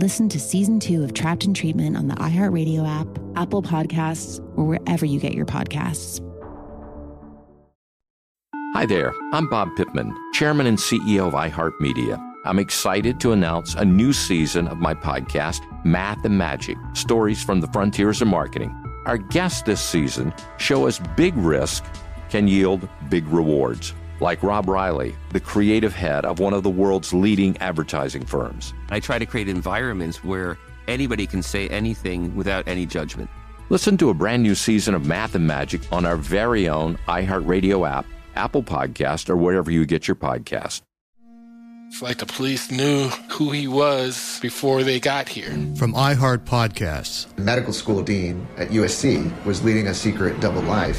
Listen to season two of Trapped in Treatment on the iHeartRadio app, Apple Podcasts, or wherever you get your podcasts. Hi there, I'm Bob Pittman, Chairman and CEO of iHeartMedia. I'm excited to announce a new season of my podcast, Math and Magic Stories from the Frontiers of Marketing. Our guests this season show us big risk can yield big rewards like Rob Reilly, the creative head of one of the world's leading advertising firms. I try to create environments where anybody can say anything without any judgment. Listen to a brand new season of Math and Magic on our very own iHeartRadio app, Apple Podcast, or wherever you get your podcast. It's like the police knew who he was before they got here. From iHeart Podcasts, medical school dean at USC was leading a secret double life.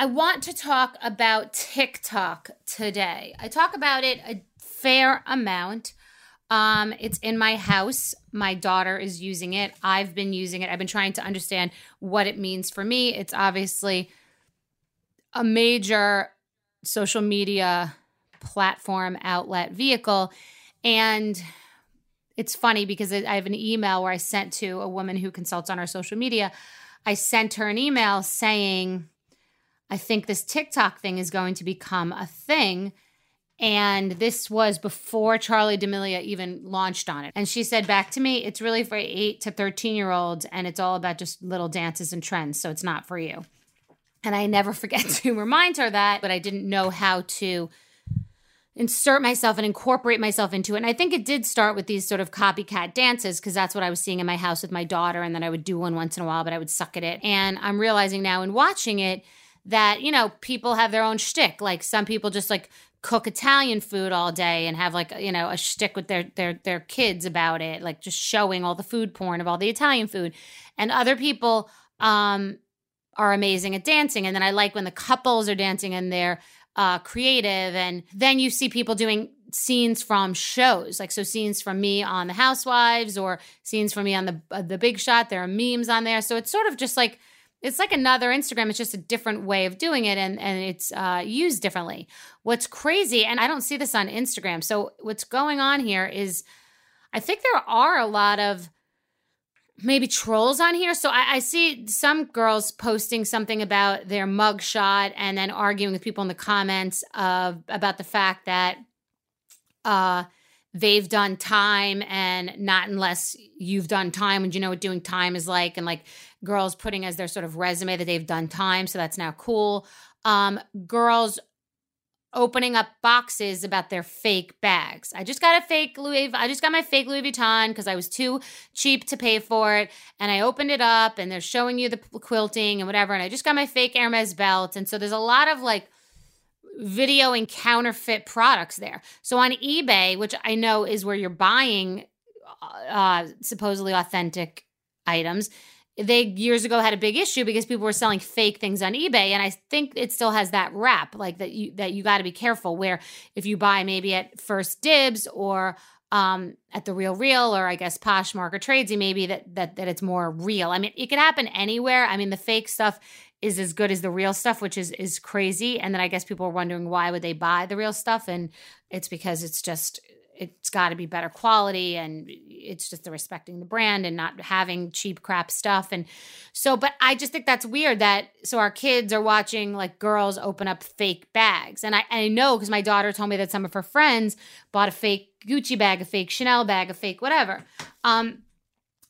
I want to talk about TikTok today. I talk about it a fair amount um, it's in my house. My daughter is using it. I've been using it. I've been trying to understand what it means for me. It's obviously a major social media platform outlet vehicle. And it's funny because I have an email where I sent to a woman who consults on our social media. I sent her an email saying, I think this TikTok thing is going to become a thing and this was before Charli D'Amelio even launched on it. And she said back to me, it's really for 8 to 13 year olds and it's all about just little dances and trends. So it's not for you. And I never forget to remind her that, but I didn't know how to insert myself and incorporate myself into it. And I think it did start with these sort of copycat dances because that's what I was seeing in my house with my daughter. And then I would do one once in a while, but I would suck at it. And I'm realizing now in watching it that, you know, people have their own shtick. Like some people just like cook Italian food all day and have like you know a shtick with their their their kids about it, like just showing all the food porn of all the Italian food, and other people um, are amazing at dancing. And then I like when the couples are dancing and they're uh, creative, and then you see people doing scenes from shows. Like so scenes from me on the housewives or scenes from me on the uh, the big shot. There are memes on there. So it's sort of just like it's like another Instagram. It's just a different way of doing it and, and it's uh, used differently. What's crazy, and I don't see this on Instagram. So, what's going on here is I think there are a lot of maybe trolls on here. So, I, I see some girls posting something about their mugshot and then arguing with people in the comments of about the fact that uh, they've done time and not unless you've done time. And you know what doing time is like? And like girls putting as their sort of resume that they've done time so that's now cool. Um girls opening up boxes about their fake bags. I just got a fake Louis I just got my fake Louis Vuitton cuz I was too cheap to pay for it. And I opened it up and they're showing you the quilting and whatever. And I just got my fake Hermes belt. And so there's a lot of like videoing counterfeit products there. So on eBay, which I know is where you're buying uh, supposedly authentic items, they years ago had a big issue because people were selling fake things on eBay and I think it still has that rap like that you that you got to be careful where if you buy maybe at First Dibs or um at the real real or I guess Poshmark or Tradesy maybe that that that it's more real. I mean, it could happen anywhere. I mean, the fake stuff is as good as the real stuff, which is is crazy. And then I guess people are wondering why would they buy the real stuff? And it's because it's just it's got to be better quality and it's just the respecting the brand and not having cheap crap stuff. And so but i just think that's weird that so our kids are watching like girls open up fake bags. And i, I know because my daughter told me that some of her friends bought a fake gucci bag a fake chanel bag a fake whatever. Um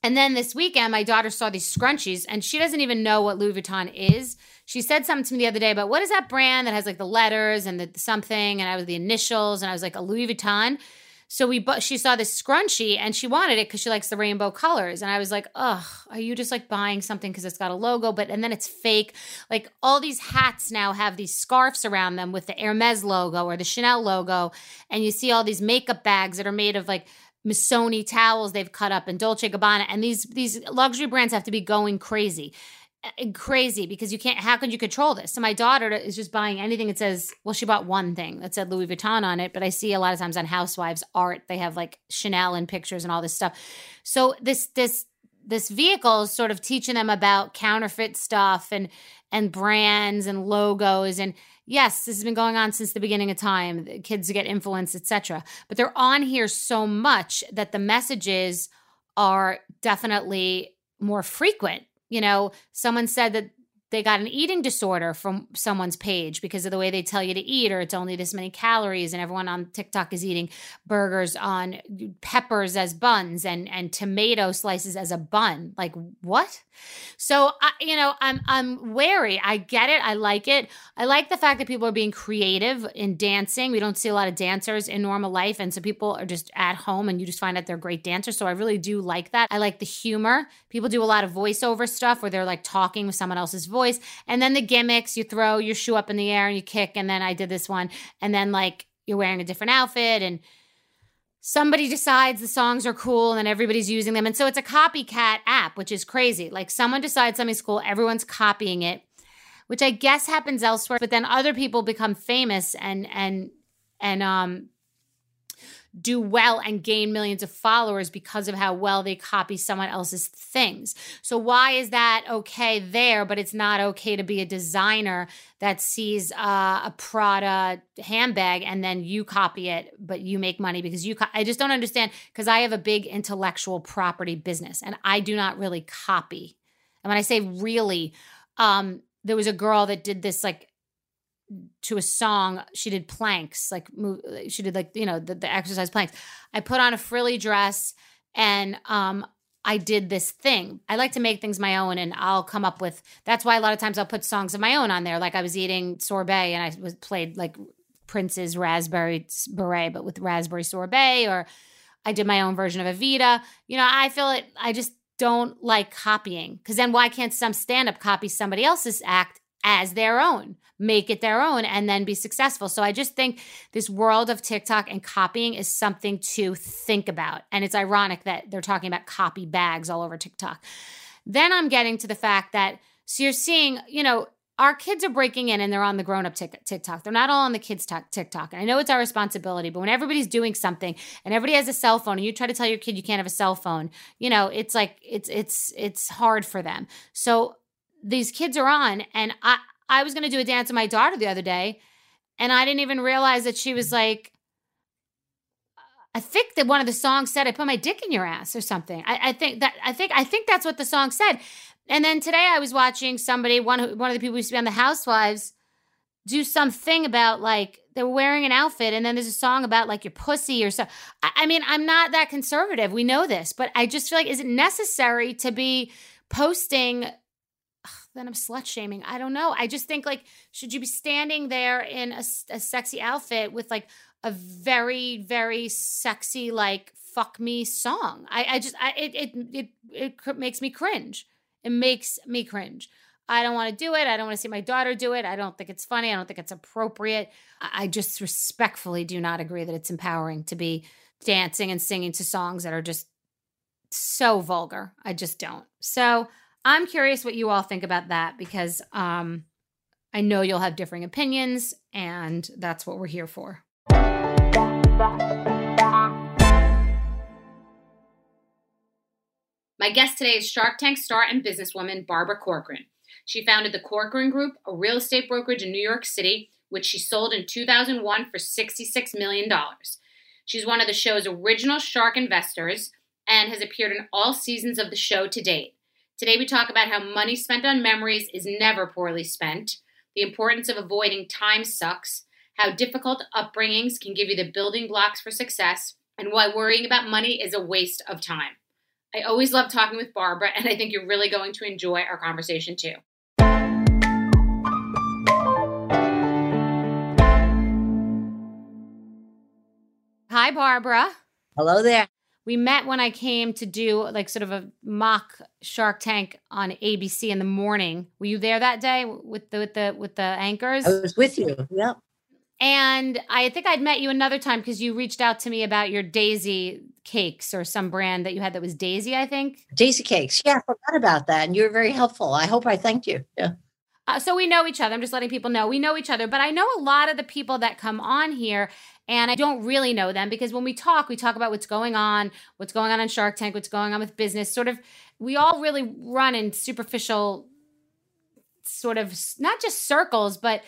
and then this weekend, my daughter saw these scrunchies, and she doesn't even know what Louis Vuitton is. She said something to me the other day about what is that brand that has like the letters and the something, and I was the initials, and I was like a Louis Vuitton. So we but she saw this scrunchie and she wanted it because she likes the rainbow colors. And I was like, ugh, are you just like buying something because it's got a logo? But and then it's fake. Like all these hats now have these scarves around them with the Hermes logo or the Chanel logo. And you see all these makeup bags that are made of like Missoni towels they've cut up and Dolce Gabbana. And these these luxury brands have to be going crazy eh, crazy because you can't how could you control this so my daughter is just buying anything that says well she bought one thing that said louis vuitton on it but i see a lot of times on housewives art they have like chanel and pictures and all this stuff so this this this vehicle is sort of teaching them about counterfeit stuff and and brands and logos. And yes this has been going on since the beginning of time kids get influenced etc but they're on here so much that the messages are definitely more frequent. You know, someone said that they got an eating disorder from someone's page because of the way they tell you to eat or it's only this many calories and everyone on TikTok is eating burgers on peppers as buns and and tomato slices as a bun. Like what? So I, you know I'm I'm wary. I get it. I like it. I like the fact that people are being creative in dancing. We don't see a lot of dancers in normal life and so people are just at home and you just find out they're great dancers. So I really do like that. I like the humor. People do a lot of voiceover stuff where they're like talking with someone else's voice voice. And then the gimmicks, you throw your shoe up in the air and you kick. And then I did this one. And then like you're wearing a different outfit and somebody decides the songs are cool and then everybody's using them. And so it's a copycat app, which is crazy. Like someone decides something's cool, everyone's copying it, which I guess happens elsewhere, but then other people become famous and and and um do well and gain millions of followers because of how well they copy someone else's things. So, why is that okay there, but it's not okay to be a designer that sees uh, a Prada handbag and then you copy it, but you make money because you, co- I just don't understand because I have a big intellectual property business and I do not really copy. And when I say really, um, there was a girl that did this like to a song she did planks like move, she did like you know the, the exercise planks i put on a frilly dress and um I did this thing. I like to make things my own and I'll come up with that's why a lot of times I'll put songs of my own on there. Like I was eating sorbet and I was played like Prince's raspberry beret, but with raspberry sorbet, or I did my own version of Evita. You know, I feel it I just don't like copying. Because then why can't some stand-up copy somebody else's act as their own, make it their own, and then be successful. So I just think this world of TikTok and copying is something to think about. And it's ironic that they're talking about copy bags all over TikTok. Then I'm getting to the fact that, so you're seeing, you know, our kids are breaking in and they're on the grown up TikTok. They're not all on the kids' TikTok. And I know it's our responsibility, but when everybody's doing something and everybody has a cell phone and you try to tell your kid you can't have a cell phone, you know, it's like it's it's it's hard for them. So these kids are on and I I was gonna do a dance with my daughter the other day and I didn't even realize that she was like I think that one of the songs said I put my dick in your ass or something. I, I think that I think I think that's what the song said. And then today I was watching somebody, one one of the people who used to be on the Housewives, do something about like they were wearing an outfit and then there's a song about like your pussy or so. I, I mean, I'm not that conservative. We know this, but I just feel like is it necessary to be posting then I'm slut shaming. I don't know. I just think like, should you be standing there in a, a sexy outfit with like a very, very sexy, like, fuck me song? I, I just, I, it, it, it, it makes me cringe. It makes me cringe. I don't want to do it. I don't want to see my daughter do it. I don't think it's funny. I don't think it's appropriate. I just respectfully do not agree that it's empowering to be dancing and singing to songs that are just so vulgar. I just don't. So I'm curious what you all think about that because um, I know you'll have differing opinions, and that's what we're here for. My guest today is Shark Tank star and businesswoman Barbara Corcoran. She founded the Corcoran Group, a real estate brokerage in New York City, which she sold in 2001 for $66 million. She's one of the show's original shark investors and has appeared in all seasons of the show to date. Today, we talk about how money spent on memories is never poorly spent, the importance of avoiding time sucks, how difficult upbringings can give you the building blocks for success, and why worrying about money is a waste of time. I always love talking with Barbara, and I think you're really going to enjoy our conversation too. Hi, Barbara. Hello there. We met when I came to do like sort of a mock Shark Tank on ABC in the morning. Were you there that day with the with the with the anchors? I was with you. Yep. And I think I'd met you another time because you reached out to me about your Daisy cakes or some brand that you had that was Daisy, I think. Daisy cakes. Yeah, I forgot about that. And you were very helpful. I hope I thanked you. Yeah. Uh, so we know each other. I'm just letting people know we know each other. But I know a lot of the people that come on here, and I don't really know them because when we talk, we talk about what's going on, what's going on in Shark Tank, what's going on with business. Sort of, we all really run in superficial, sort of not just circles, but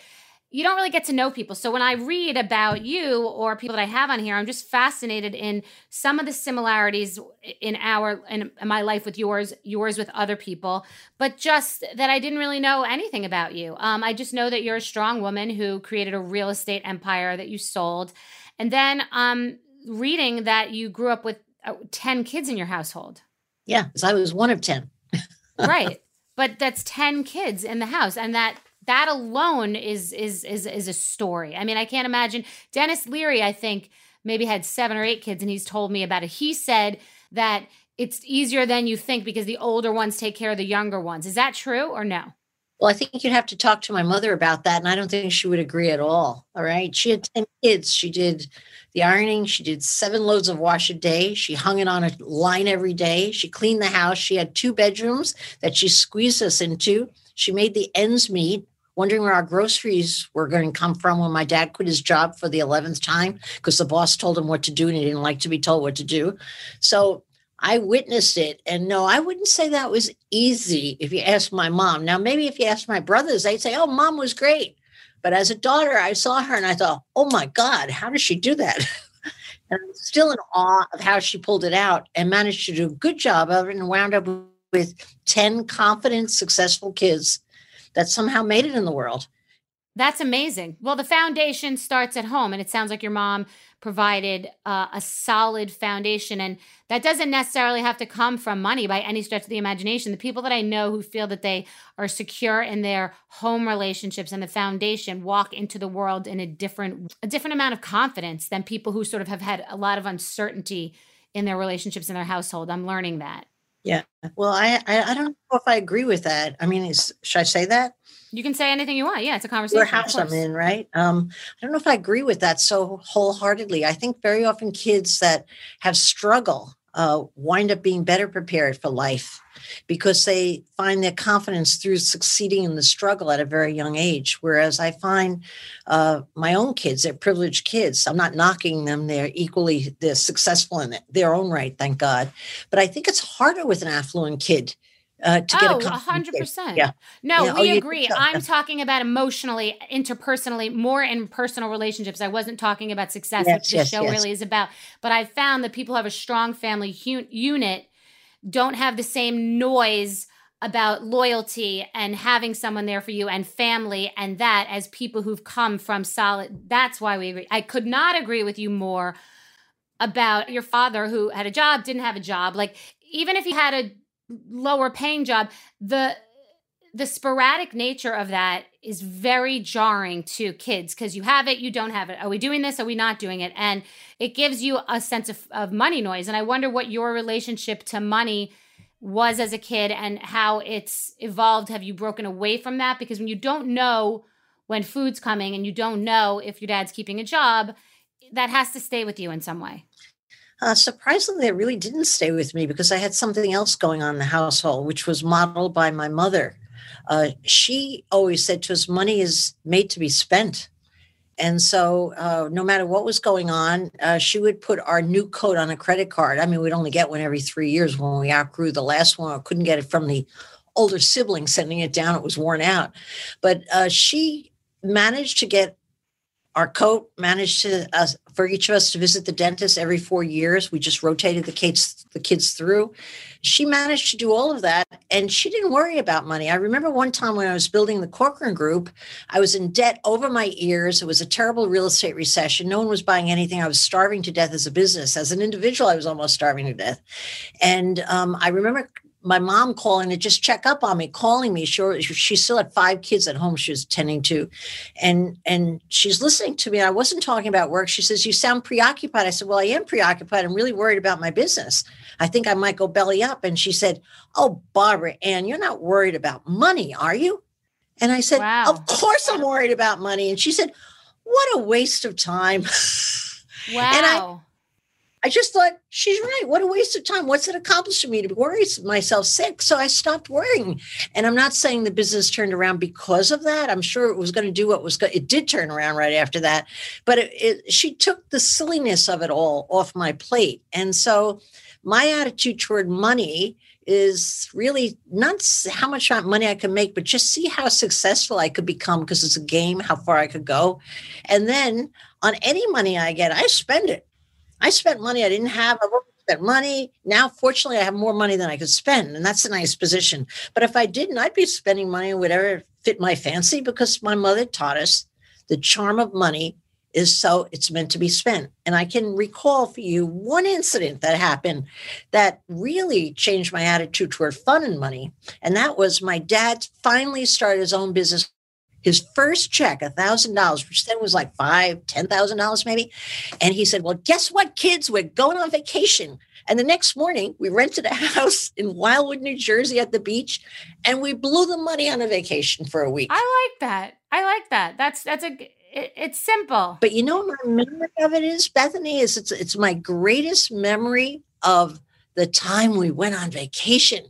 you don't really get to know people. So when I read about you or people that I have on here, I'm just fascinated in some of the similarities in our in my life with yours, yours with other people, but just that I didn't really know anything about you. Um, I just know that you're a strong woman who created a real estate empire that you sold, and then um, reading that you grew up with uh, ten kids in your household. Yeah, because I was one of ten. right, but that's ten kids in the house, and that that alone is is is is a story. I mean, I can't imagine Denis Leary, I think, maybe had seven or eight kids, and he's told me about it. He said that it's easier than you think because the older ones take care of the younger ones. Is that true or no? Well, I think you'd have to talk to my mother about that. And I don't think she would agree at all. All right. She had 10 kids. She did the ironing. She did seven loads of wash a day. She hung it on a line every day. She cleaned the house. She had two bedrooms that she squeezed us into. She made the ends meet wondering where our groceries were going to come from when my dad quit his job for the 11th time because the boss told him what to do and he didn't like to be told what to do. So I witnessed it. And no, I wouldn't say that was easy if you ask my mom. Now, maybe if you ask my brothers, they'd say, oh, mom was great. But as a daughter, I saw her and I thought, oh my God, how does she do that? and I'm still in awe of how she pulled it out and managed to do a good job of it and wound up with 10 confident, successful kids that somehow made it in the world. That's amazing. Well, the foundation starts at home, and it sounds like your mom provided uh, a solid foundation. And that doesn't necessarily have to come from money by any stretch of the imagination. The people that I know who feel that they are secure in their home relationships and the foundation walk into the world in a different, a different amount of confidence than people who sort of have had a lot of uncertainty in their relationships in their household. I'm learning that. Yeah. Well, I, I, I don't know if I agree with that. I mean, is, should I say that? You can say anything you want. Yeah, it's a conversation. Your house I'm in, right? Um, I don't know if I agree with that so wholeheartedly. I think very often kids that have struggle uh, wind up being better prepared for life because they find their confidence through succeeding in the struggle at a very young age. Whereas I find uh, my own kids, they're privileged kids. I'm not knocking them; they're equally they're successful in their own right, thank God. But I think it's harder with an affluent kid uh, to oh, get a hundred percent. Yeah. No, yeah. we oh, agree. I'm talking about emotionally, interpersonally, more in personal relationships. I wasn't talking about success, yes, which yes, show yes. really is about. But I found that people who have a strong family hu- unit don't have the same noise about loyalty and having someone there for you and family and that as people who've come from solid that's why we agree i could not agree with you more about your father who had a job didn't have a job like even if he had a lower paying job the the sporadic nature of that is very jarring to kids because you have it you don't have it. Are we doing this? Are we not doing it? And it gives you a sense of, of money noise. And i wonder what your relationship to money was as a kid and how it's evolved. Have you broken away from that? Because when you don't know when food's coming and you don't know if your dad's keeping a job that has to stay with you in some way Uh, surprisingly, it really didn't stay with me because I had something else going on in the household, which was modeled by my mother. Uh, she always said to us, money is made to be spent. And so, uh, no matter what was going on, uh, she would put our new coat on a credit card. I mean, we'd only get one every three years when we outgrew the last one or couldn't get it from the older sibling sending it down. It was worn out. But uh, she managed to get our coat managed to uh, for each of us to visit the dentist every four years. We just rotated the kids the kids through. She managed to do all of that, and she didn't worry about money. I remember one time when I was building the Corcoran Group, I was in debt over my ears. It was a terrible real estate recession. No one was buying anything. I was starving to death as a business. As an individual, I was almost starving to death. And um, I remember my mom calling to just check up on me, calling me. She, she still had five kids at home she was tending to. And and she's listening to me. I wasn't talking about work. She says, You sound preoccupied. I said, Well, I am preoccupied. I'm really worried about my business. I think I might go belly up. And she said, Oh, Barbara Ann, you're not worried about money, are you? And I said, wow. Of course I'm worried about money. And she said, What a waste of time. Wow. and I I just thought she's right. What a waste of time. What's it accomplish for me to worry myself sick? So I stopped worrying. And I'm not saying the business turned around because of that. I'm sure it was going to do what was good. It did turn around right after that. But it, it, she took the silliness of it all off my plate. And so my attitude toward money is really not how much money I can make, but just see how successful I could become because it's a game, how far I could go. And then on any money I get, I spend it. I spent money I didn't have. I spent money. Now, fortunately, I have more money than I could spend, and that's a nice position. But if I didn't, I'd be spending money on whatever fit my fancy because my mother taught us the charm of money is so it's meant to be spent. And I can recall for you one incident that happened that really changed my attitude toward fun and money. And that was my dad finally started his own business his first check, a thousand dollars, which then was like five, ten thousand dollars maybe. And he said, Well, guess what, kids? We're going on vacation. And the next morning, we rented a house in Wildwood, New Jersey at the beach, and we blew the money on a vacation for a week. I like that. I like that. That's that's a it, it's simple. But you know, my memory of it is Bethenny is it's it's my greatest memory of the time we went on vacation.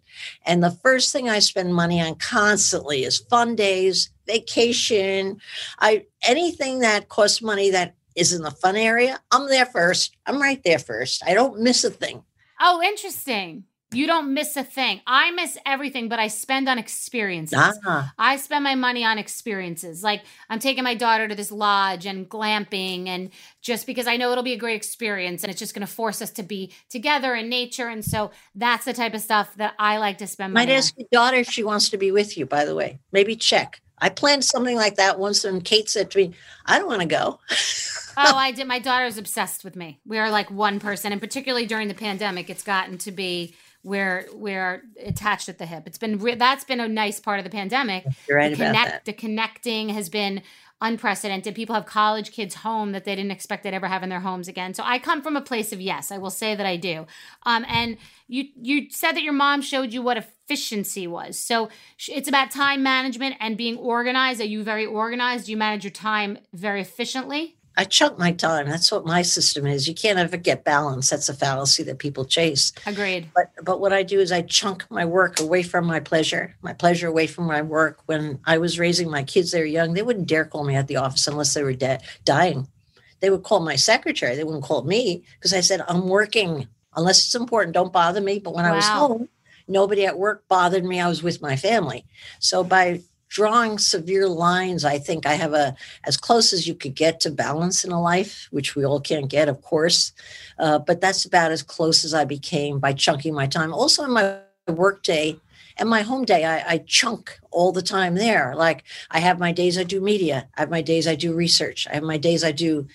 And the first thing I spend money on constantly is fun days, vacation, I anything that costs money that is in the fun area, I'm there first. I'm right there first. I don't miss a thing. Oh, interesting. You don't miss a thing. I miss everything, but I spend on experiences. Ah. I spend my money on experiences. Like I'm taking my daughter to this lodge and glamping, and just because I know it'll be a great experience and it's just going to force us to be together in nature. And so that's the type of stuff that I like to spend Might money on. Might ask your daughter if she wants to be with you, by the way. Maybe check. I planned something like that once, and Kate said to me, I don't want to go. oh, I did. My daughter's obsessed with me. We are like one person, and particularly during the pandemic, it's gotten to be we're we're attached at the hip. It's been re- that's been a nice part of the pandemic. You're right the connect, about that. The connecting has been unprecedented. People have college kids home that they didn't expect they'd ever have in their homes again. So I come from a place of yes, I will say that I do. Um, and you you said that your mom showed you what efficiency was. So it's about time management and being organized. Are you very organized? Do you manage your time very efficiently? I chunk my time. That's what my system is. You can't ever get balance. That's a fallacy that people chase. Agreed. But but what I do is I chunk my work away from my pleasure, my pleasure away from my work. When I was raising my kids, they were young. They wouldn't dare call me at the office unless they were de- dying. They would call my secretary. They wouldn't call me because I said I'm working. Unless it's important, don't bother me. But when wow. I was home, nobody at work bothered me. I was with my family. So by drawing severe lines i think i have a as close as you could get to balance in a life which we all can't get of course uh, but that's about as close as i became by chunking my time. Also in my work day and my home day I, I chunk all the time there. Like i have my days i do media i have my days i do research i have my days i do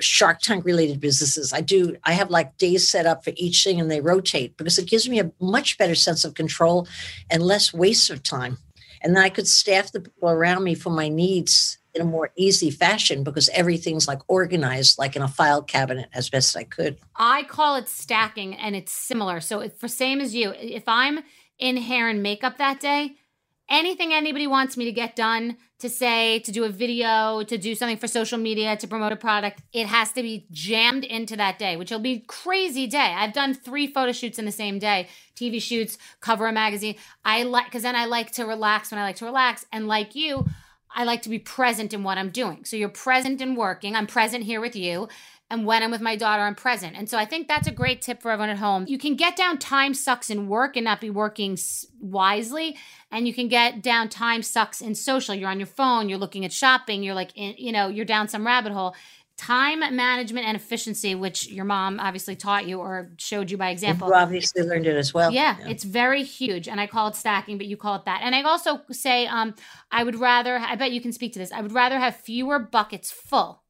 shark tank related businesses. I do i have like days set up for each thing and they rotate because it gives me a much better sense of control and less waste of time and then I could staff the people around me for my needs in a more easy fashion because everything's like organized like in a file cabinet as best I could. I call it stacking and it's similar. So for same as you, if I'm in hair and makeup that day, anything anybody wants me to get done to say, to do a video, to do something for social media, to promote a product, it has to be jammed into that day, which will be crazy day. I've done three photo shoots in the same day, TV shoots, cover a magazine. I like because then I like to relax when I like to relax. And like you, I like to be present in what I'm doing. So you're present in working. I'm present here with you. And when I'm with my daughter, I'm present. And so I think that's a great tip for everyone at home. You can get down time sucks in work and not be working wisely. And you can get down time sucks in social. You're on your phone, you're looking at shopping, you're like, in, you know, you're down some rabbit hole. Time management and efficiency, which your mom obviously taught you or showed you by example. You obviously learned it as well. Yeah, yeah, it's very huge. And I call it stacking, but you call it that. And I also say, um, I would rather, I bet you can speak to this, I would rather have fewer buckets full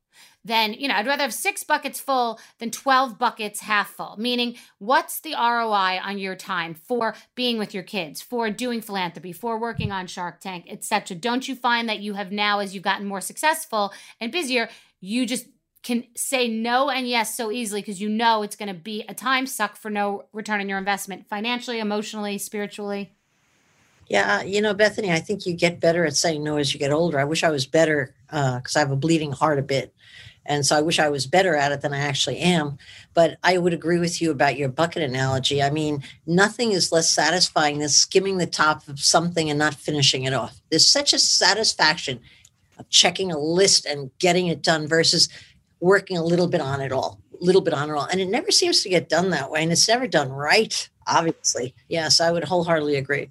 then, you know, I'd rather have six buckets full than 12 buckets half full. Meaning, what's the ROI on your time for being with your kids, for doing philanthropy, for working on Shark Tank, etc. Don't you find that you have now, as you've gotten more successful and busier, you just can say no and yes so easily because you know it's going to be a time suck for no return on your investment financially, emotionally, spiritually? Yeah, you know, Bethenny, I think you get better at saying no as you get older. I wish I was better because uh, I have a bleeding heart a bit. And so I wish I was better at it than I actually am. But I would agree with you about your bucket analogy. I mean, nothing is less satisfying than skimming the top of something and not finishing it off. There's such a satisfaction of checking a list and getting it done versus working a little bit on it all, a little bit on it all. And it never seems to get done that way. And it's never done right, obviously. Yes, I would wholeheartedly agree.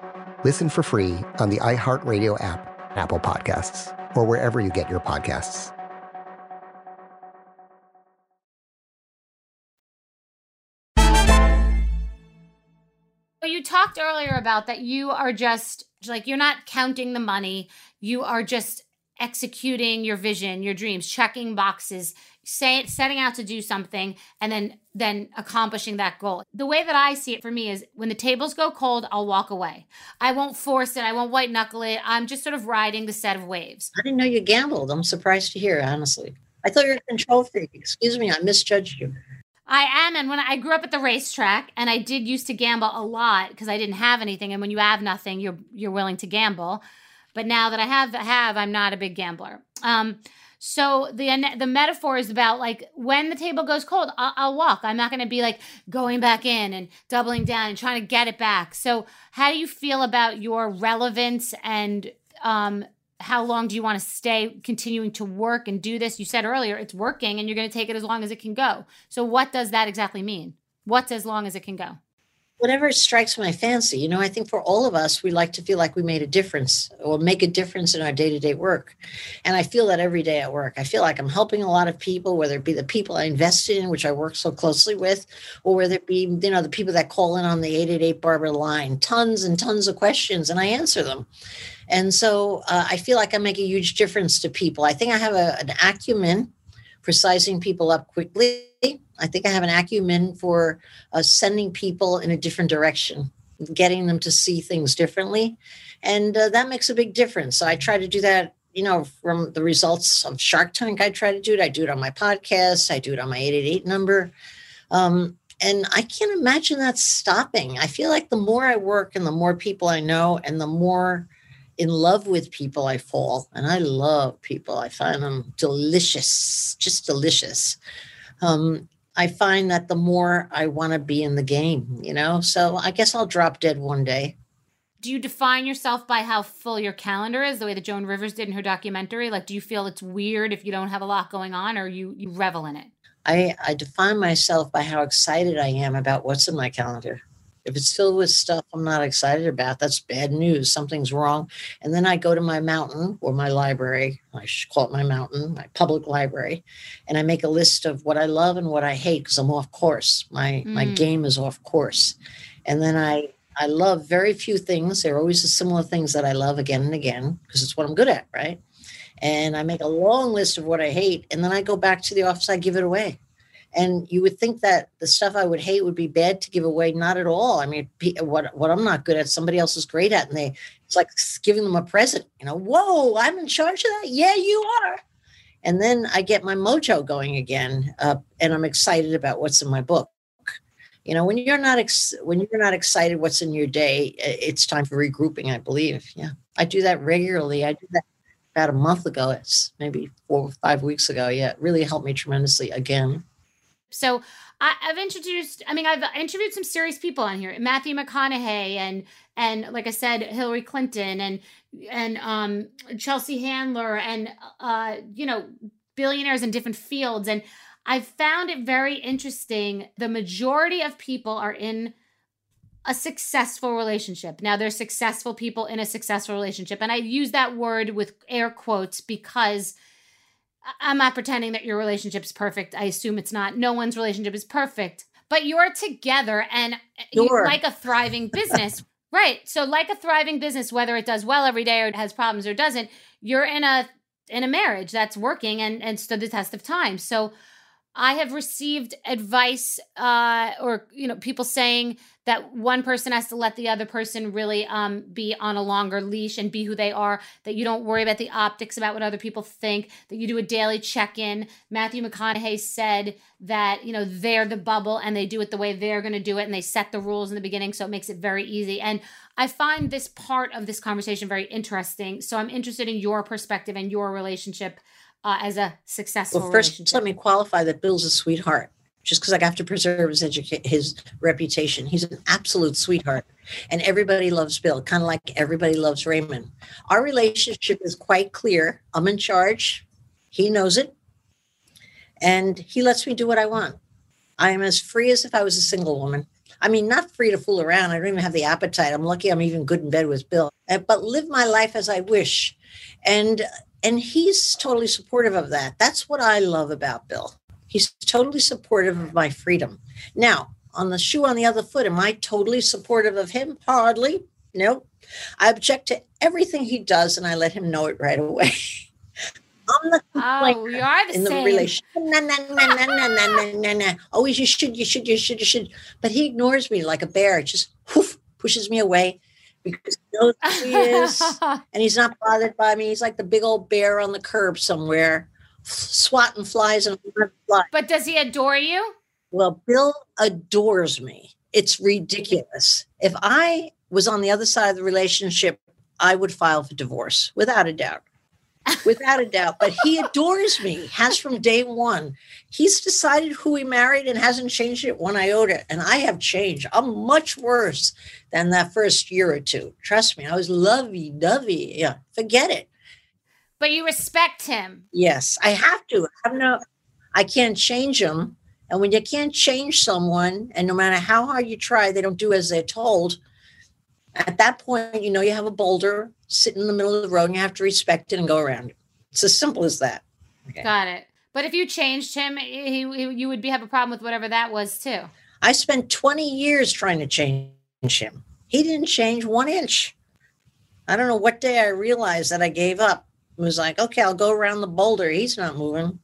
Listen for free on the iHeartRadio app, Apple Podcasts, or wherever you get your podcasts. You talked earlier about that you are just like you're not counting the money, you are just executing your vision, your dreams, checking boxes, say, it setting out to do something and then then accomplishing that goal. The way that I see it for me is when the tables go cold, I'll walk away. I won't force it, I won't white knuckle it. I'm just sort of riding the set of waves. I didn't know you gambled. I'm surprised to hear, honestly. I thought you were a control freak. Excuse me, I misjudged you. I am, and when I grew up at the racetrack, and I did used to gamble a lot because I didn't have anything. And when you have nothing, you're you're willing to gamble. But now that I have have, I'm not a big gambler. Um, so the the metaphor is about like when the table goes cold, I'll, I'll walk. I'm not going to be like going back in and doubling down and trying to get it back. So how do you feel about your relevance and um, how long do you want to stay continuing to work and do this? You said earlier it's working and you're going to take it as long as it can go. So, what does that exactly mean? What's as long as it can go? Whatever strikes my fancy. You know, I think for all of us, we like to feel like we made a difference or make a difference in our day to day work. And I feel that every day at work. I feel like I'm helping a lot of people, whether it be the people I invested in, which I work so closely with, or whether it be, you know, the people that call in on the 888 Barbara line, tons and tons of questions, and I answer them. And so uh, I feel like I make a huge difference to people. I think I have a, an acumen for sizing people up quickly. I think I have an acumen for uh, sending people in a different direction, getting them to see things differently. And uh, that makes a big difference. So I try to do that, you know, from the results of Shark Tank. I try to do it. I do it on my podcast, I do it on my 888 number. Um, and I can't imagine that stopping. I feel like the more I work and the more people I know and the more in love with people I fall. And I love people. I find them delicious, just delicious. Um, I find that the more I want to be in the game, you know? So I guess I'll drop dead one day. Do you define yourself by how full your calendar is, the way that Joan Rivers did in her documentary? Like, do you feel it's weird if you don't have a lot going on or you, you revel in it? I, I define myself by how excited I am about what's in my calendar. If it's filled with stuff I'm not excited about, that's bad news. Something's wrong. And then I go to my mountain or my library. I should call it my mountain, my public library, and I make a list of what I love and what I hate because I'm off course. My mm. my game is off course. And then I I love very few things. There are always the similar things that I love again and again because it's what I'm good at, right? And I make a long list of what I hate, and then I go back to the office. I give it away. And you would think that the stuff I would hate would be bad to give away. Not at all. I mean, what what I'm not good at, somebody else is great at, and they it's like giving them a present. You know, whoa, I'm in charge of that. Yeah, you are. And then I get my mojo going again, uh, and I'm excited about what's in my book. You know, when you're not ex- when you're not excited what's in your day, it's time for regrouping. I believe. Yeah, I do that regularly. I do that about a month ago. It's maybe four or five weeks ago. Yeah, it really helped me tremendously again. So I, have introduced, I mean, I've interviewed some serious people on here, Matthew McConaughey and and like I said, Hillary Clinton and and um, Chelsea Handler and uh, you know billionaires in different fields, and I've found it very interesting. The majority of people are in a successful relationship. Now, they're successful people in a successful relationship, and I use that word with air quotes because I'm not pretending that your relationship's perfect. I assume it's not. No one's relationship is perfect, but you're together and uh, sure. you, like a thriving business. right. So like a thriving business whether it does well every day or it has problems or doesn't, you're in a in a marriage that's working and and stood the test of time. So I have received advice uh, or you know people saying that one person has to let the other person really um, be on a longer leash and be who they are. That you don't worry about the optics about what other people think. That you do a daily check in. Matthew McConaughey said that you know they're the bubble and they do it the way they're going to do it and they set the rules in the beginning, so it makes it very easy. And I find this part of this conversation very interesting. So I'm interested in your perspective and your relationship uh, as a successful well, first, let me qualify that Bill's a sweetheart. Just because I have to preserve his educa- his reputation, he's an absolute sweetheart, and everybody loves Bill, kind of like everybody loves Raymond. Our relationship is quite clear. I'm in charge. He knows it, and he lets me do what I want. I am as free as if I was a single woman. I mean, not free to fool around. I don't even have the appetite. I'm lucky I'm even good in bed with Bill, uh, but live my life as I wish. And and he's totally supportive of that. That's what I love about Bill. He's totally supportive of my freedom. Now, on the shoe on the other foot, am I totally supportive of him? Hardly. No. I object to everything he does and I let him know it right away. I'm the oh, we are the in same. the relationship. Nah, nah, nah, nah, nah, nah, nah, nah. Always you should, you should, you should, you should. But he ignores me like a bear. Just whoof, pushes me away because he knows who he is and he's not bothered by me. He's like the big old bear on the curb somewhere, swatting flies and flies. But does he adore you? Well, Bill adores me. It's ridiculous. If I was on the other side of the relationship, I would file for divorce without a doubt without a doubt. But he adores me, has from day one. He's decided who he married and hasn't changed it one iota. And I have changed. I'm much worse than that first year or two. Trust me, I was lovey dovey. Yeah, forget it. But you respect him. Yes, I have to. I'm no, I can't change him. And when you can't change someone, and no matter how hard you try, they don't do as they're told. At that point, you know you have a boulder sitting in the middle of the road and you have to respect it and go around it. It's as simple as that. Okay. Got it. But if you changed him, he, he, you would be have a problem with whatever that was too. I spent 20 years trying to change him. He didn't change one inch. I don't know what day I realized that I gave up. It was like, okay, I'll go around the boulder. He's not moving.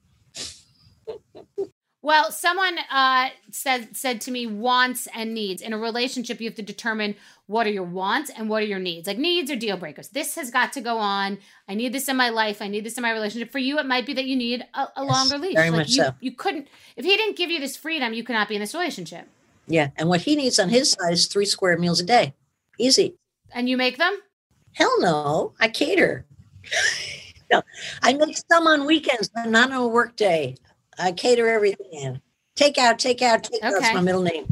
Well, someone uh, said said to me wants and needs in a relationship. You have to determine what are your wants and what are your needs. Like needs are deal breakers. This has got to go on. I need this in my life. I need this in my relationship. For you, it might be that you need a, a yes, longer leash. Very like much you, so. You couldn't if he didn't give you this freedom. You could not be in this relationship. Yeah, and what he needs on his side is three square meals a day. Easy. And you make them? Hell no, I cater. no, I make some on weekends, but not on a work day. I cater everything in. Take out, take out, take out. That's my middle name.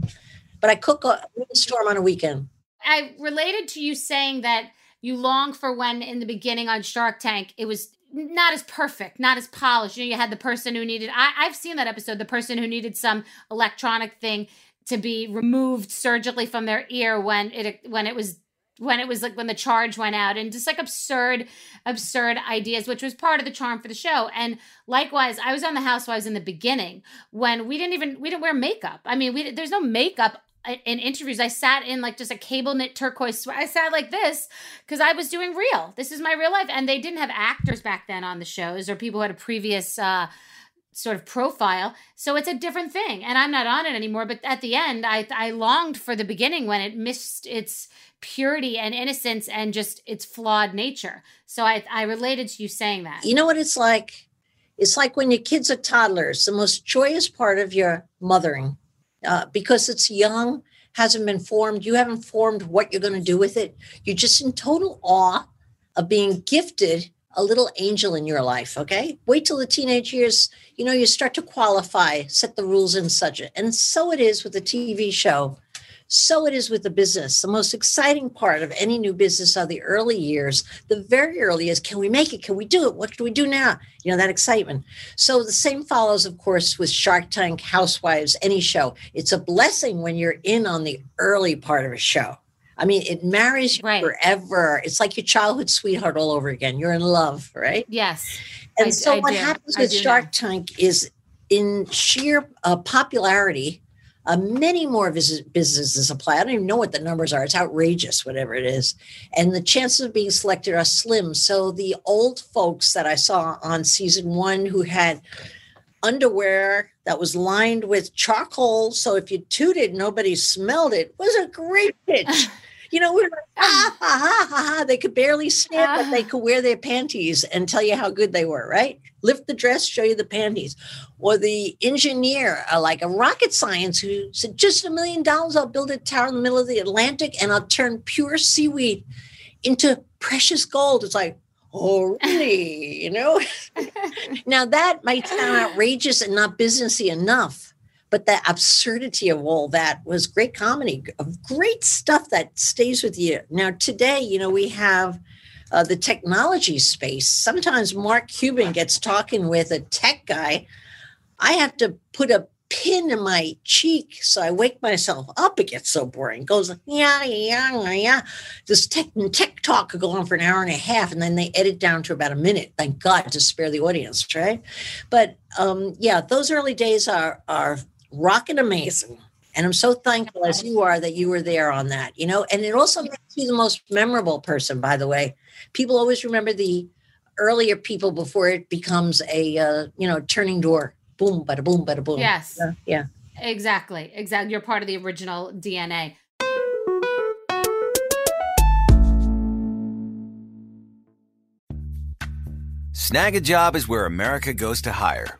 But I cook a storm on a weekend. I related to you saying that you long for when in the beginning on Shark Tank it was not as perfect, not as polished. You know, you had the person who needed. I, I've seen that episode. The person who needed some electronic thing to be removed surgically from their ear when it when it was when it was like when the charge went out and just like absurd absurd ideas which was part of the charm for the show. And likewise i was on the housewives in the beginning when we didn't even we didn't wear makeup. I mean we there's no makeup in interviews. I sat in like just a cable knit turquoise i sat like this because i was doing real. This is my real life. And they didn't have actors back then on the shows or people who had a previous uh sort of profile. So it's a different thing. And I'm not on it anymore. But at the end, I I longed for the beginning when it missed its purity and innocence and just its flawed nature. So I, I related to you saying that. You know what it's like? It's like when your kids are toddlers, the most joyous part of your mothering, uh, because it's young, hasn't been formed, you haven't formed what you're going to do with it. You're just in total awe of being gifted a little angel in your life. Okay. Wait till the teenage years, you know, you start to qualify, set the rules and such. And so it is with the TV show so it is with the business. The most exciting part of any new business are the early years. The very early is can we make it? Can we do it? What can we do now? You know, that excitement. So the same follows, of course, with Shark Tank, Housewives, any show. It's a blessing when you're in on the early part of a show. I mean, it marries you right. forever. It's like your childhood sweetheart all over again. You're in love, right? Yes. And I, so I what do. happens with Shark know. Tank is in sheer uh, popularity, uh, many more vis- businesses apply. I don't even know what the numbers are. It's outrageous, whatever it is. And the chances of being selected are slim. So the old folks that I saw on season one who had underwear that was lined with charcoal. So if you tooted, nobody smelled it was a great pitch. You know, we were like, ah, ha, ha, ha, ha. They could barely stand, but they could wear their panties and tell you how good they were, right? Lift the dress, show you the panties. Or the engineer, uh, like a rocket science, who said, just a million dollars, I'll build a tower in the middle of the Atlantic and I'll turn pure seaweed into precious gold. It's like, oh, really? you know? now that might sound outrageous and not businessy enough but the absurdity of all that was great comedy of great stuff that stays with you. Now today you know we have uh, the technology space. Sometimes mark cuban gets talking with a tech guy. I have to put a pin in my cheek so i wake myself up. It gets so boring. It goes yeah yeah yeah. This tech, tech talk could go on for an hour and a half and then they edit down to about a minute. Thank god to spare the audience right? But um yeah those early days are are rocking amazing. And I'm so thankful as you are that you were there on that, you know, and it also makes you the most memorable person, by the way. People always remember the earlier people before it becomes a, uh, you know, turning door. Boom, bada boom, bada boom. Yes. Yeah. yeah. Exactly. Exactly. You're part of the original DNA. Snagajob is where America goes to hire,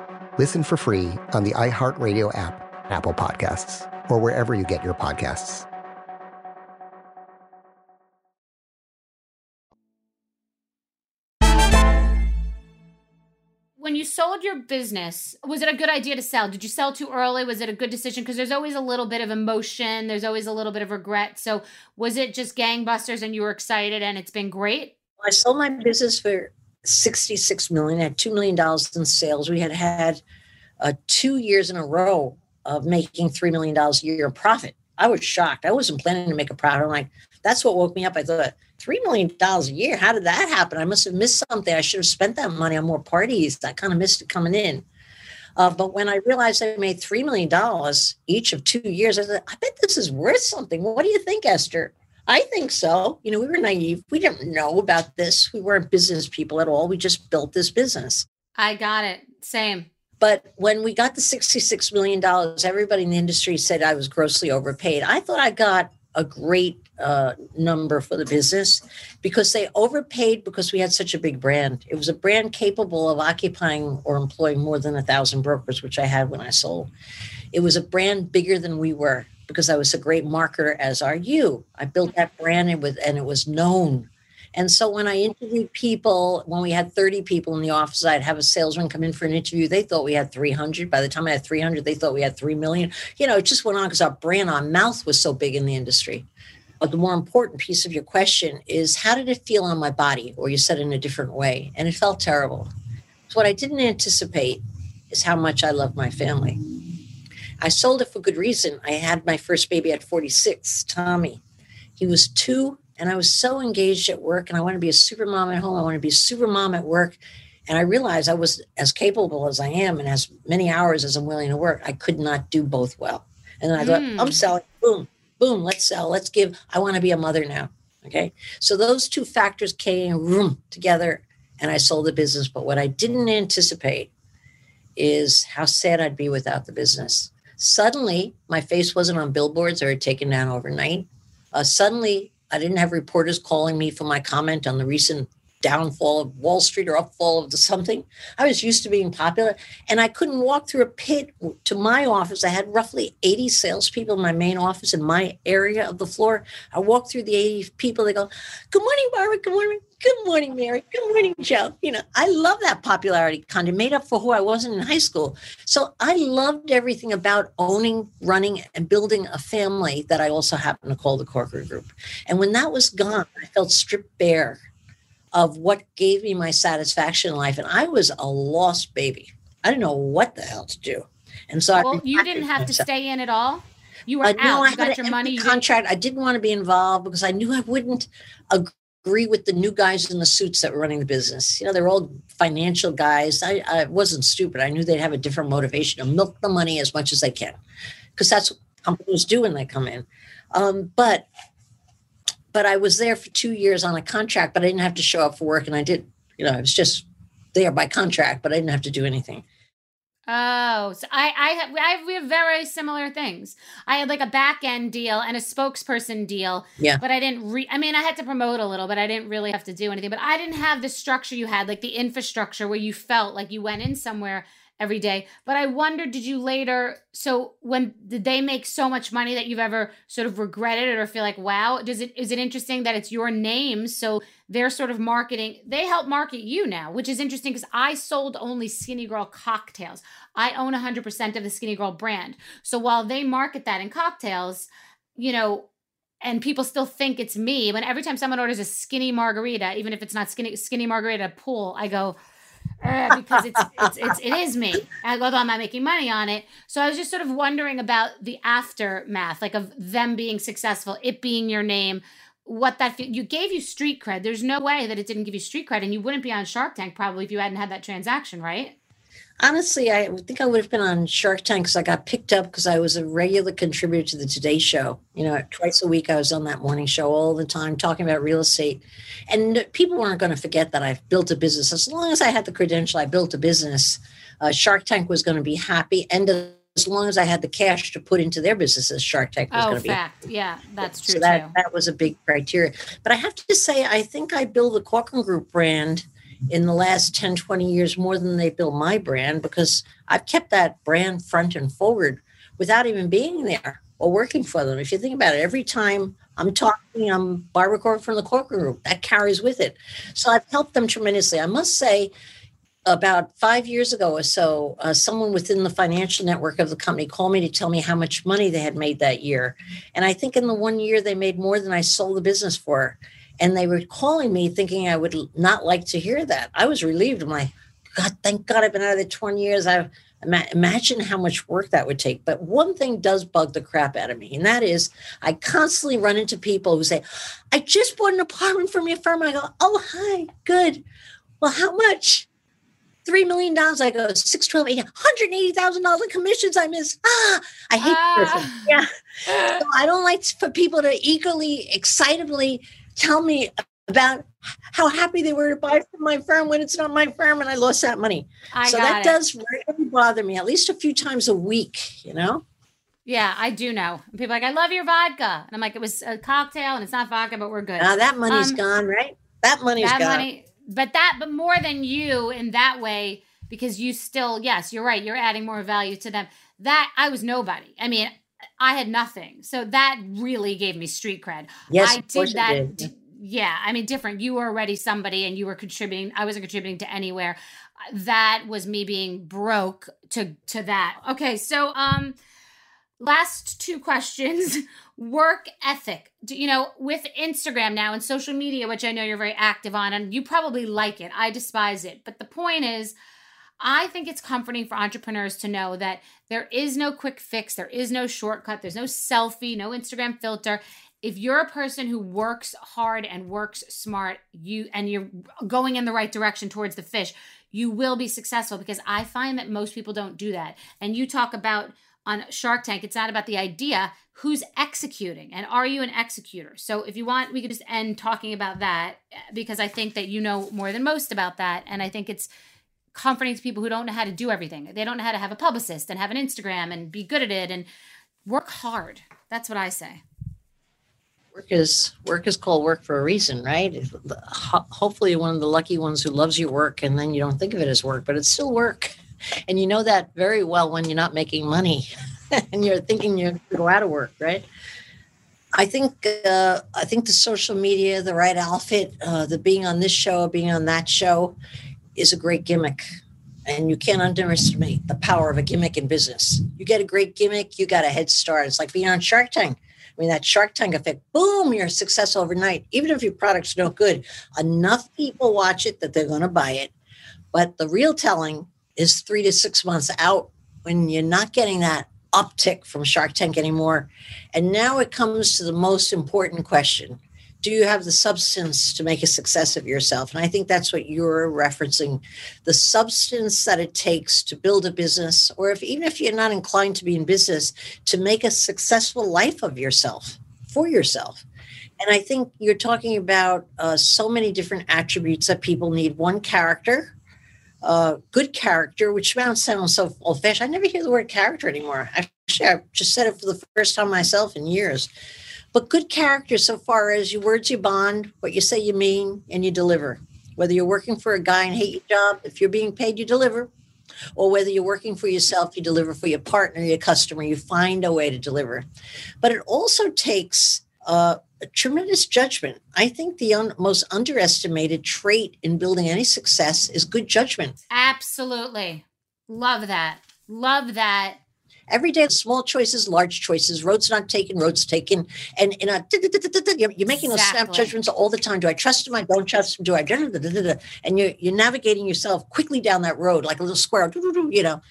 Listen for free on the iHeartRadio app, Apple Podcasts, or wherever you get your podcasts. when you sold your business, was it a good idea to sell? Did you sell too early? Was it a good decision? Because there's always a little bit of emotion, there's always a little bit of regret. So, was it just gangbusters and you were excited and it's been great? I sold my business for 66 million, had $2 million in sales. We had had uh, two years in a row of making $3 million a year in profit. I was shocked. I wasn't planning to make a profit. I'm like, that's what woke me up. I thought, $3 million a year. How did that happen? I must have missed something. I should have spent that money on more parties. I kind of missed it coming in. Uh, but when I realized I made $3 million each of two years, I said, I bet this is worth something. What do you think, Esther? I think so. You know, we were naive. We didn't know about this. We weren't business people at all. We just built this business. I got it. Same. But when we got the $66 million, everybody in the industry said I was grossly overpaid. I thought I got a great uh, number for the business because they overpaid because we had such a big brand. It was a brand capable of occupying or employing more than a thousand brokers, which I had when I sold. It was a brand bigger than we were because I was a great marketer, as are you. I built that brand and, with, and it was known. And so when I interviewed people, when we had 30 people in the office, I'd have a salesman come in for an interview. They thought we had 300. By the time I had 300, they thought we had 3 million. You know, it just went on because our brand, our mouth was so big in the industry. But the more important piece of your question is how did it feel on my body? Or you said in a different way. And it felt terrible. So what I didn't anticipate is how much I love my family. I sold it for good reason. I had my first baby at 46, Tommy. He was two and I was so engaged at work, and I want to be a super mom at home. I want to be a super mom at work. And I realized I was as capable as I am and as many hours as I'm willing to work. I could not do both well. And I thought, I'm Mm. selling, boom, boom, let's sell, let's give. I want to be a mother now. Okay. So those two factors came room together and I sold the business. But what I didn't anticipate is how sad I'd be without the business. Suddenly, my face wasn't on billboards were taken down overnight. Uh, suddenly, I didn't have reporters calling me for my comment on the recent downfall of Wall Street or upfall of the something. I was used to being popular, and I couldn't walk through a pit to my office. I had roughly 80 salespeople in my main office in my area of the floor. I walked through the 80 people. They go, "Good morning, Barbara. Good morning. Good morning, Mary. Good morning, Joe." You know, I love that popularity. Kind of made up for who I wasn't in high school. So I loved everything about owning, running, and building a family that I also happen to call the Corcoran Group. And when that was gone, I felt stripped bare of what gave me my satisfaction in life. And I was a lost baby. I didn't know what the hell to do. And so I Well, you didn't have to stay in at all. You were I out. know I you got your money. contract. I didn't want to be involved because I knew I wouldn't agree with the new guys in the suits that were running the business. You know, they're all financial guys. I, I wasn't stupid. I knew they'd have a different motivation to milk the money as much as they can, because that's what companies do when they come in. Um, but but I was there for two years on a contract, but I didn't have to show up for work, and I did. You know, I was just there by contract, but I didn't have to do anything. Oh, so I, I have, I have, we have very similar things. I had like a back end deal and a spokesperson deal. Yeah. But I didn't re, I mean, I had to promote a little, but I didn't really have to do anything. But I didn't have the structure you had, like the infrastructure where you felt like you went in somewhere every day. But I wonder, did you later, so when, did they make so much money that you've ever sort of regretted it or feel like, wow, does it, is it interesting that it's your name? So they're sort of marketing, they help market you now, which is interesting because I sold only Skinnygirl cocktails. I own 100% of the Skinnygirl brand. So while they market that in cocktails, you know, and people still think it's me, when every time someone orders a skinny margarita, even if it's not skinny skinny margarita pool, I go, "Uh," because it's, it's it's it is me. Although I'm not making money on it. So I was just sort of wondering about the aftermath, like of them being successful, it being your name, what that fe- you gave you street cred. There's no way that it didn't give you street cred, and you wouldn't be on Shark Tank probably if you hadn't had that transaction, right? Honestly, I think I would have been on Shark Tank because I got picked up because I was a regular contributor to the Today Show. You know, twice a week I was on that morning show all the time talking about real estate. And people weren't going to forget that I've built a business. As long as I had the credential, I built a business. Uh, Shark Tank was going to be happy. And as long as I had the cash to put into their businesses, Shark Tank was oh, going to be. fact. Yeah, that's true So that, too. that was a big criteria. But I have to say, I think I built the Corcoran Group brand in the last 10, 20 years more than they built my brand because I've kept that brand front and forward without even being there or working for them. If you think about it, every time I'm talking, I'm Barbara Corcoran from the Corcoran Group. That carries with it. So I've helped them tremendously. I must say, about five years ago or so, uh, someone within the financial network of the company called me to tell me how much money they had made that year. And I think in the one year they made more than I sold the business for. And they were calling me thinking I would not like to hear that. I was relieved. I'm like, God, thank God I've been out of there 20 years. I've ima- imagine how much work that would take. But one thing does bug the crap out of me, and that is I constantly run into people who say, I just bought an apartment from your firm. I go, Oh, hi, good. Well, how much? Three million dollars. I go six, twelve, eight, hundred eighty thousand dollars in commissions. I miss. Ah, I hate the person. Yeah. So I don't like for people to eagerly, excitedly tell me about how happy they were to buy from my firm when it's not my firm and I lost that money. I so that it. does really bother me at least a few times a week. You know. Yeah, I do know. And people are like, I love your vodka. And I'm like, it was a cocktail and it's not vodka, but we're good. Now that money's Um, gone, right? That money's that gone. money, but that, but more than you in that way, because you still, yes, you're right. You're adding more value to them. That I was nobody. I mean, I had nothing. So that really gave me street cred. Yes, I did that. did. Yeah, I mean, different. You were already somebody and you were contributing. I wasn't contributing to anywhere. That was me being broke to to that. Okay, so um last two questions work ethic Do, you know with instagram now and social media which i know you're very active on and you probably like it i despise it but the point is i think it's comforting for entrepreneurs to know that there is no quick fix there is no shortcut there's no selfie no instagram filter if you're a person who works hard and works smart you and you're going in the right direction towards the fish you will be successful because i find that most people don't do that and you talk about on Shark Tank, it's not about the idea, who's executing and are you an executor? So if you want, we could just end talking about that because I think that you know more than most about that. And I think it's comforting to people who don't know how to do everything. They don't know how to have a publicist and have an Instagram and be good at it and work hard. That's what I say. Work is work is called work for a reason, right? Hopefully, one of the lucky ones who loves your work, and then you don't think of it as work, but it's still work. And you know that very well when you're not making money, and you're thinking you're going to go out of work, right? I think uh, I think the social media, the right outfit, uh, the being on this show, being on that show, is a great gimmick, and you can't underestimate the power of a gimmick in business. You get a great gimmick, you got a head start. It's like being on Shark Tank. I mean, that Shark Tank effect, boom, you're a success overnight. Even if your product's no good, enough people watch it that they're going to buy it. But the real telling is three to six months out when you're not getting that uptick from Shark Tank anymore. And now it comes to the most important question Do you have the substance to make a success of yourself? And I think that's what you're referencing the substance that it takes to build a business, or if even if you're not inclined to be in business, to make a successful life of yourself for yourself. And I think you're talking about uh, so many different attributes that people need. One character, uh, good character, which sounds so old fashioned. I never hear the word character anymore. Actually, I just said it for the first time myself in years. But good character, so far as your words you bond, what you say you mean, and you deliver. Whether you're working for a guy and hate your job, if you're being paid, you deliver. Or whether you're working for yourself, you deliver for your partner, your customer, you find a way to deliver. But it also takes uh, a tremendous judgment. I think the un- most underestimated trait in building any success is good judgment. Absolutely. Love that. Love that. Every day, small choices, large choices, roads not taken, roads taken, and a you're, you're making those snap judgments all the time. Do I trust him? I don't trust him. Do I? And you're you're navigating yourself quickly down that road like a little square, you know.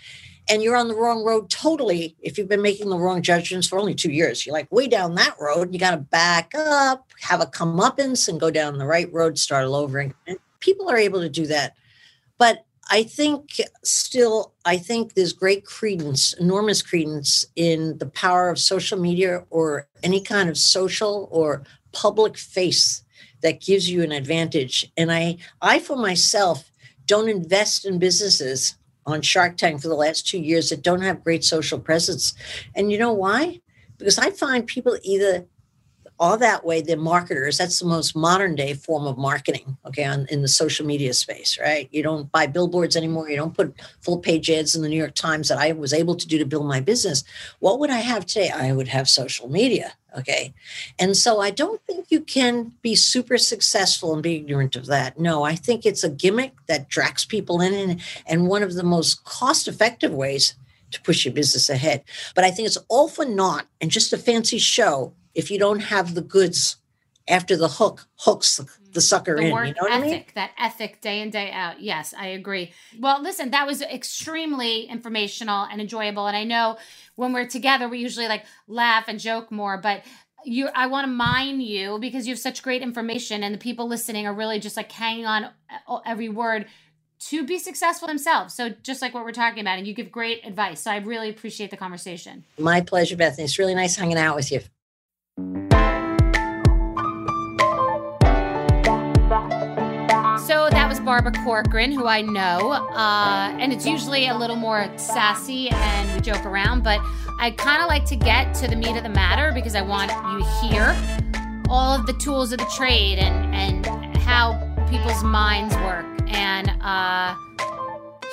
And you're on the wrong road totally if you've been making the wrong judgments for only two years. You're like way down that road. You got to back up, have a comeuppance, and go down the right road, start all over. And people are able to do that. But I think still, I think there's great credence, enormous credence in the power of social media or any kind of social or public face that gives you an advantage. And I, I for myself, don't invest in businesses on Shark Tank for the last two years that don't have great social presence. And you know why? Because I find people either all that way they're marketers that's the most modern day form of marketing okay on, in the social media space right? You don't buy billboards anymore you don't put full page ads in the new york times that i was able to do to build my business. What would i have today? I would have social media okay? And so i don't think you can be super successful and be ignorant of that. No i think it's a gimmick that drags people in and, and one of the most cost effective ways to push your business ahead. But i think it's all for naught and just a fancy show if you don't have the goods after the hook hooks the, mm-hmm. the sucker the in. Word You know what ethic, I mean? That ethic day in, day out. Yes, I agree. Well, listen, that was extremely informational and enjoyable. And I know when we're together, we usually like laugh and joke more, but you I want to mine you because you have such great information and the people listening are really just like hanging on uh, every word to be successful themselves. So just like what we're talking about, and you give great advice. So I really appreciate the conversation. My pleasure, Bethenny. It's really nice hanging out with you. So that was Barbara Corcoran, who I know, uh, and it's usually a little more sassy and we joke around, but I kind of like to get to the meat of the matter because I want you to hear all of the tools of the trade and and how people's minds work. And uh,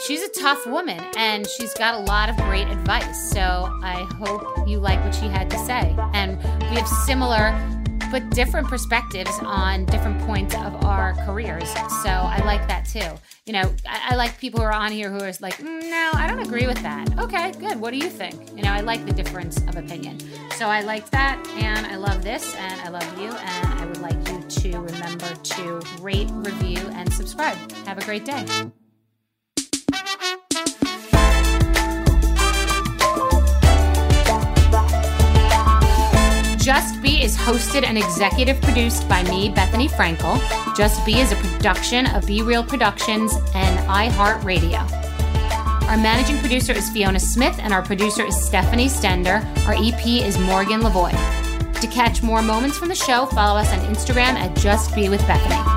she's a tough woman, and she's got a lot of great advice. So I hope you like what she had to say. And we have similar but different perspectives on different points of our careers. So I like that too. You know, I, I like people who are on here who are like, mm, no, I don't agree with that. Okay, good. What do you think? You know, I like the difference of opinion. So I like that, and I love this, and I love you, and I would like you to remember to rate, review, and subscribe. Have a great day. Just Be is hosted and executive produced by me, Bethenny Frankel. Just Be is a production of Be Real Productions and iHeartRadio. Our managing producer is Fiona Smith, and our producer is Stephanie Stender. Our EP is Morgan Lavoy. To catch more moments from the show, follow us on Instagram at Just Be with Bethany.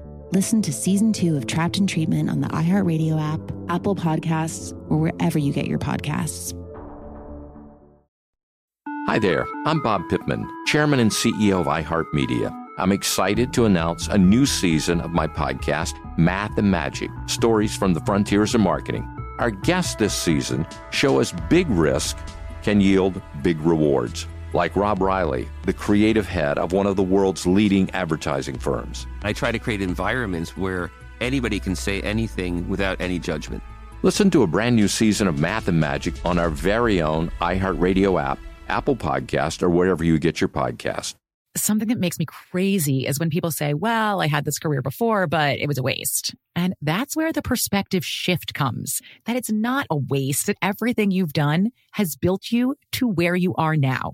Listen to season two of Trapped in Treatment on the iHeartRadio app, Apple Podcasts, or wherever you get your podcasts. Hi there, I'm Bob Pittman, Chairman and CEO of iHeartMedia. I'm excited to announce a new season of my podcast, Math and Magic Stories from the Frontiers of Marketing. Our guests this season show us big risk can yield big rewards, like Rob Reilly, the creative head of one of the world's leading advertising firms. I try to create environments where anybody can say anything without any judgment. Listen to a brand new season of Math and Magic on our very own iHeartRadio app, Apple Podcast, or wherever you get your podcast. Something that makes me crazy is when people say, well, I had this career before, but it was a waste. And that's where the perspective shift comes that it's not a waste, that everything you've done has built you to where you are now.